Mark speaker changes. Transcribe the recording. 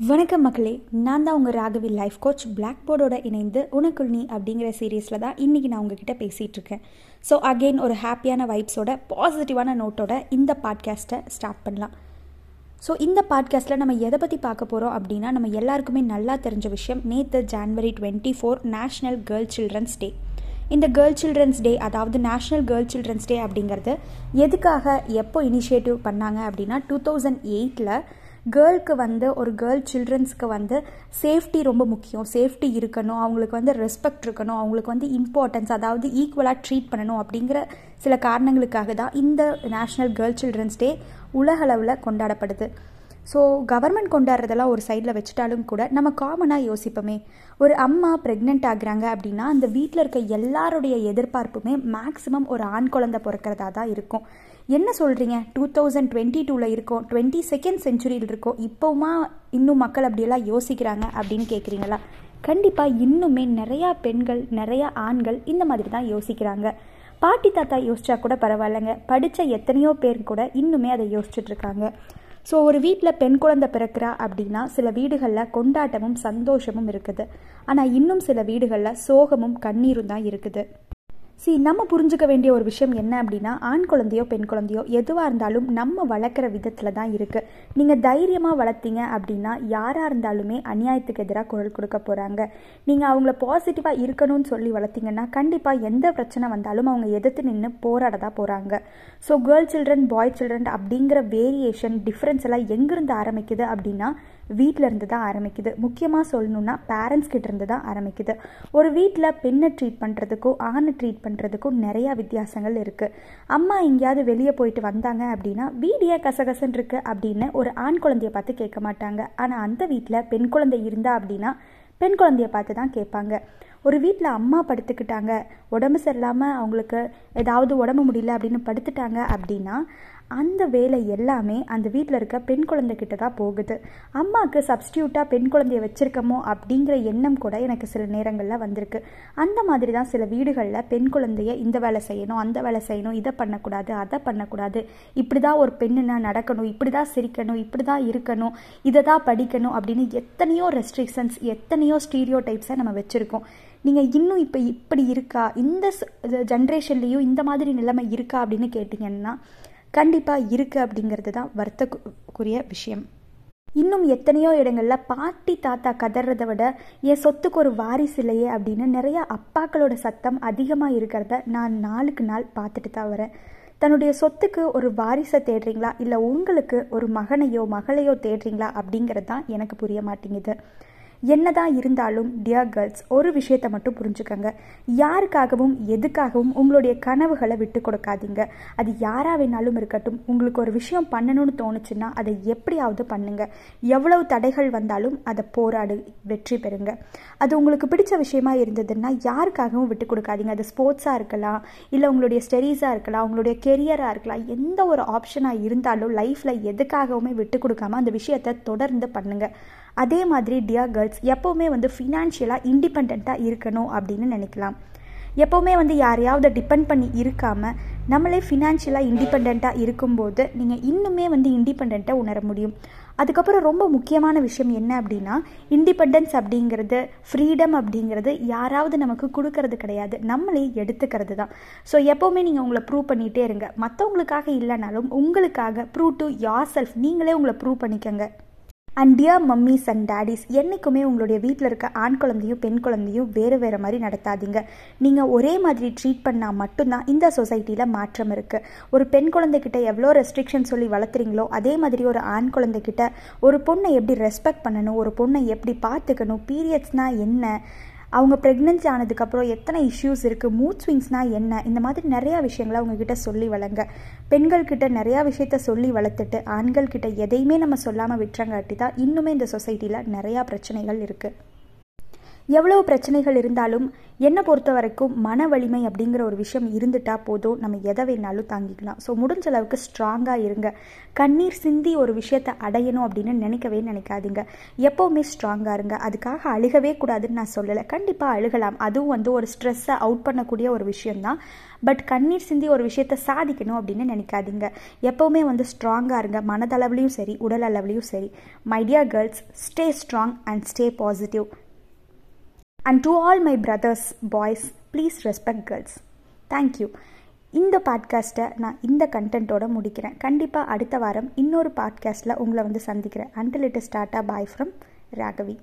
Speaker 1: வணக்கம் மக்களே நான் தான் உங்கள் ராகவி லைஃப் கோச் பிளாக் போர்டோட இணைந்து உனக்குள் நீ அப்படிங்கிற சீரீஸில் தான் இன்றைக்கி நான் உங்ககிட்ட பேசிகிட்டு இருக்கேன். ஸோ அகெயின் ஒரு ஹாப்பியான வைப்ஸோட பாசிட்டிவான நோட்டோட இந்த பாட்காஸ்ட்டை ஸ்டார்ட் பண்ணலாம். ஸோ இந்த பாட்காஸ்ட்டில் நம்ம எதை பற்றி பார்க்க போகிறோம் அப்படின்னா நம்ம எல்லாருக்குமே நல்லா தெரிஞ்ச விஷயம் நேற்று January twenty four national girl children's day இந்த கேர்ள் சில்ட்ரன்ஸ் டே அதாவது நேஷ்னல் கேர்ள் சில்ட்ரன்ஸ் டே அப்படிங்கிறது எதுக்காக எப்போ இனிஷியேட்டிவ் பண்ணாங்க அப்படின்னா டூ தௌசண்ட் எயிட்டில் கேர்ளுக்கு வந்து ஒரு கேர்ள் சில்ட்ரன்ஸ்க்கு வந்து சேஃப்டி ரொம்ப முக்கியம். சேஃப்டி இருக்கணும் அவங்களுக்கு வந்து ரெஸ்பெக்ட் இருக்கணும் அவங்களுக்கு வந்து இம்பார்ட்டன்ஸ் அதாவது ஈக்குவலாக ட்ரீட் பண்ணணும் அப்படிங்கிற சில காரணங்களுக்காக தான் இந்த நேஷ்னல் கேர்ள் சில்ட்ரன்ஸ் டே உலகளவில் கொண்டாடப்படுது. ஸோ கவர்மெண்ட் கொண்டாடுறதெல்லாம் ஒரு சைடில் வச்சுட்டாலும் கூட நம்ம காமனாக யோசிப்போமே. ஒரு அம்மா ப்ரெக்னென்ட் ஆகுறாங்க அப்படின்னா அந்த வீட்டில் இருக்க எல்லாருடைய எதிர்பார்ப்புமே மேக்ஸிமம் ஒரு ஆண் குழந்தை பிறக்கிறதா தான் இருக்கும். என்ன சொல்கிறீங்க டூ தௌசண்ட் டுவெண்ட்டி டூவில் இருக்கோம் டுவெண்ட்டி செகண்ட் செஞ்சுரியில் இருக்கோம் இப்போவுமா இன்னும் மக்கள் அப்படியெல்லாம் யோசிக்கிறாங்க அப்படின்னு கேட்குறீங்களா கண்டிப்பாக இன்னுமே நிறையா பெண்கள் நிறையா ஆண்கள் இந்த மாதிரி தான் யோசிக்கிறாங்க. பாட்டி தாத்தா யோசிச்சா கூட பரவாயில்லைங்க. படித்த எத்தனையோ பேர் கூட இன்னுமே அதை யோசிச்சுட்ருக்காங்க ஸோ ஒரு வீட்டில் பெண் குழந்தை பிறக்கிறா அப்படின்னா சில வீடுகளில் கொண்டாட்டமும் சந்தோஷமும் இருக்குது. ஆனால் இன்னும் சில வீடுகளில் சோகமும் கண்ணீரும் தான் இருக்குது. சி நம்ம புரிஞ்சுக்க வேண்டிய ஒரு விஷயம் என்ன அப்படின்னா ஆண் குழந்தையோ பெண் குழந்தையோ எதுவாக இருந்தாலும் நம்ம வளர்க்குற விதத்தில் தான் இருக்குது நீங்கள் தைரியமாக வளர்த்தீங்க அப்படின்னா யாராக இருந்தாலுமே அநியாயத்துக்கு எதிராக குரல் கொடுக்க போகிறாங்க நீங்கள் அவங்கள பாசிட்டிவாக இருக்கணும்னு சொல்லி வளர்த்தீங்கன்னா கண்டிப்பாக எந்த பிரச்சனை வந்தாலும் அவங்க எதிர்த்து நின்று போராட தான் போகிறாங்க so girl children boy children அப்படிங்கிற வேரியேஷன் டிஃப்ரென்ஸ் எல்லாம் எங்கேருந்து ஆரம்பிக்குது அப்படின்னா வீட்டில் இருந்து தான் ஆரம்பிக்குது. முக்கியமாக சொல்லணுன்னா பேரண்ட்ஸ் கிட்ட இருந்து தான் ஆரம்பிக்குது. ஒரு வீட்டில் பெண்ணை ட்ரீட் பண்ணுறதுக்கும் ஆணை ட்ரீட் பண்ணுறதுக்கும் நிறையா வித்தியாசங்கள் இருக்குது அம்மா எங்கேயாவது வெளியே போயிட்டு வந்தாங்க அப்படின்னா வீடியே கசகசன் இருக்கு அப்படின்னு ஒரு ஆண் குழந்தைய பார்த்து கேட்க மாட்டாங்க. ஆனால் அந்த வீட்டில் பெண் குழந்தை இருந்தா அப்படின்னா பெண் குழந்தைய பார்த்து தான் கேட்பாங்க. ஒரு வீட்டில் அம்மா படுத்துக்கிட்டாங்க. உடம்பு சரியில்லாமல் அவங்களுக்கு ஏதாவது உடம்பு முடியல அப்படின்னு படுத்துட்டாங்க அப்படின்னா அந்த வேலை எல்லாமே அந்த வீட்டில் இருக்க பெண் குழந்தைகிட்ட தான் போகுது. அம்மாவுக்கு சப்ஸ்டியூட்டாக பெண் குழந்தைய வச்சுருக்கமோ அப்படிங்கிற எண்ணம் கூட எனக்கு சில நேரங்களில் வந்திருக்கு. அந்த மாதிரி தான் சில வீடுகளில் பெண் குழந்தைய இந்த வேலை செய்யணும் அந்த வேலை செய்யணும் இதை பண்ணக்கூடாது அதை பண்ணக்கூடாது. இப்படி தான் ஒரு பெண்ணுனா நடக்கணும் இப்படி தான் சிரிக்கணும் இப்படி தான் இருக்கணும் இதை தான் படிக்கணும் அப்படின்னு எத்தனையோ ரெஸ்ட்ரிக்ஷன்ஸ் எத்தனையோ ஸ்டீரியோ டைப்ஸை நம்ம வச்சுருக்கோம். நீங்கள் இன்னும் இப்போ இப்படி இருக்கா? இந்த ஜென்ரேஷன்லேயும் இந்த மாதிரி நிலைமை இருக்கா அப்படின்னு கேட்டிங்கன்னா கண்டிப்பாக இருக்குது அப்படிங்கிறது தான் வருத்தக்குரிய விஷயம். இன்னும் எத்தனையோ இடங்களில் பாட்டி தாத்தா கதறதை விட என் சொத்துக்கு ஒரு வாரிசு இல்லையே அப்படின்னு நிறையா அப்பாக்களோட சத்தம் அதிகமாக இருக்கிறத நான் நாளுக்கு நாள் பார்த்துட்டு தான் வரேன். தன்னுடைய சொத்துக்கு ஒரு வாரிசை தேடுறீங்களா? இல்லை உங்களுக்கு ஒரு மகனையோ மகளையோ தேடுறீங்களா? அப்படிங்கிறது தான் எனக்கு புரிய மாட்டேங்குது. என்னதான் இருந்தாலும் டியர் கேர்ள்ஸ் ஒரு விஷயத்தை மட்டும் புரிஞ்சுக்கங்க. யாருக்காகவும் எதுக்காகவும் உங்களுடைய கனவுகளை விட்டு கொடுக்காதீங்க. அது யாராக வேணாலும் இருக்கட்டும். உங்களுக்கு ஒரு விஷயம் பண்ணணும்னு தோணுச்சுன்னா அதை எப்படியாவது பண்ணுங்க. எவ்வளவு தடைகள் வந்தாலும் அதை போராடு வெற்றி பெறுங்க. அது உங்களுக்கு பிடிச்ச விஷயமா இருந்ததுன்னா யாருக்காகவும் விட்டு கொடுக்காதீங்க. அது ஸ்போர்ட்ஸாக இருக்கலாம் இல்லை உங்களுடைய ஸ்டடீஸாக இருக்கலாம் உங்களுடைய கெரியராக இருக்கலாம். எந்த ஒரு ஆப்ஷனாக இருந்தாலும் லைஃப்பில் எதுக்காகவுமே விட்டு கொடுக்காம அந்த விஷயத்தை தொடர்ந்து பண்ணுங்க. அதே மாதிரி டியர் கேர்ள்ஸ் எப்போவுமே வந்து ஃபினான்ஷியலாக இண்டிபெண்ட்டாக இருக்கணும் அப்படின்னு நினைக்கலாம். எப்போவுமே வந்து யாரையாவது டிபெண்ட் பண்ணி இருக்காமல் நம்மளே ஃபினான்ஷியலாக இண்டிபெண்ட்டாக இருக்கும்போது நீங்கள் இன்னுமே வந்து இண்டிபெண்ட்டாக உணர முடியும். அதுக்கப்புறம் ரொம்ப முக்கியமான விஷயம் என்ன அப்படின்னா இண்டிபெண்டன்ஸ் அப்படிங்கிறது ஃப்ரீடம் அப்படிங்கிறது யாராவது நமக்கு கொடுக்கறது கிடையாது. நம்மளே எடுத்துக்கிறது தான். ஸோ எப்போவுமே நீங்கள் உங்களை ப்ரூவ் பண்ணிகிட்டே இருங்க. மற்றவங்களுக்காக இல்லைனாலும் உங்களுக்காக ப்ரூவ் டு யார் செல்ஃப் நீங்களே உங்களை ப்ரூவ் பண்ணிக்கங்க. And dear mummies and daddies என்றைக்குமே உங்களுடைய வீட்டில் இருக்க ஆண் குழந்தையும் பெண் குழந்தையும் வேறு வேறு மாதிரி நடத்தாதீங்க. நீங்கள் ஒரே மாதிரி ட்ரீட் பண்ணால் மட்டும்தான் இந்த சொசைட்டியில் மாற்றம் இருக்குது ஒரு பெண் குழந்தைகிட்ட எவ்வளோ ரெஸ்ட்ரிக்ஷன் சொல்லி வளர்த்துறீங்களோ அதே மாதிரி ஒரு ஆண் குழந்தைகிட்ட ஒரு பொண்ணை எப்படி ரெஸ்பெக்ட் பண்ணணும் ஒரு பொண்ணை எப்படி பார்த்துக்கணும் பீரியட்ஸ்னால் என்ன? அவங்க ப்ரெக்னென்சி ஆனதுக்கப்புறம் எத்தனை இஷ்யூஸ் இருக்குது மூட் ஸ்விங்ஸ்னால் என்ன? இந்த மாதிரி நிறையா விஷயங்களை அவங்கக்கிட்ட சொல்லி வளங்க. பெண்கள்கிட்ட நிறையா விஷயத்த சொல்லி வளர்த்துட்டு ஆண்கள்கிட்ட எதையுமே நம்ம சொல்லாமல் விட்டுறங்காட்டி தான் இன்னுமே இந்த சொசைட்டியில் நிறையா பிரச்சனைகள் இருக்குது எவ்வளோ பிரச்சனைகள் இருந்தாலும் என்னை பொறுத்த வரைக்கும் மன வலிமை அப்படிங்கிற ஒரு விஷயம் இருந்துட்டா போதும். நம்ம எதை வேணாலும் தாங்கிக்கலாம். ஸோ முடிஞ்ச அளவுக்கு ஸ்ட்ராங்காக இருங்க. கண்ணீர் சிந்தி ஒரு விஷயத்தை அடையணும் அப்படின்னு நினைக்கவே நினைக்காதீங்க. எப்போவுமே ஸ்ட்ராங்காக இருங்க. அதுக்காக அழுகவே கூடாதுன்னு நான் சொல்லலை. கண்டிப்பாக அழுகலாம். அதுவும் வந்து ஒரு ஸ்ட்ரெஸ்ஸை அவுட் பண்ணக்கூடிய ஒரு விஷயம்தான். பட் கண்ணீர் சிந்தி ஒரு விஷயத்தை சாதிக்கணும் அப்படின்னு நினைக்காதீங்க. எப்போவுமே வந்து ஸ்ட்ராங்காக இருங்க. மனதளவுலையும் சரி உடல் அளவுலையும் சரி. My dear girls stay strong and stay positive and to all my brothers boys please respect girls thank you இந்த பாட்காஸ்ட்டை நான் இந்த கண்டென்ட்டோட முடிக்கிறேன். கண்டிப்பாக அடுத்த வாரம் இன்னொரு பாட்காஸ்ட்டில் உங்களை வந்து சந்திக்கிறேன். அண்டில் இட் ஸ்டார்ட்டா பாய் ஃப்ரம் ராகவி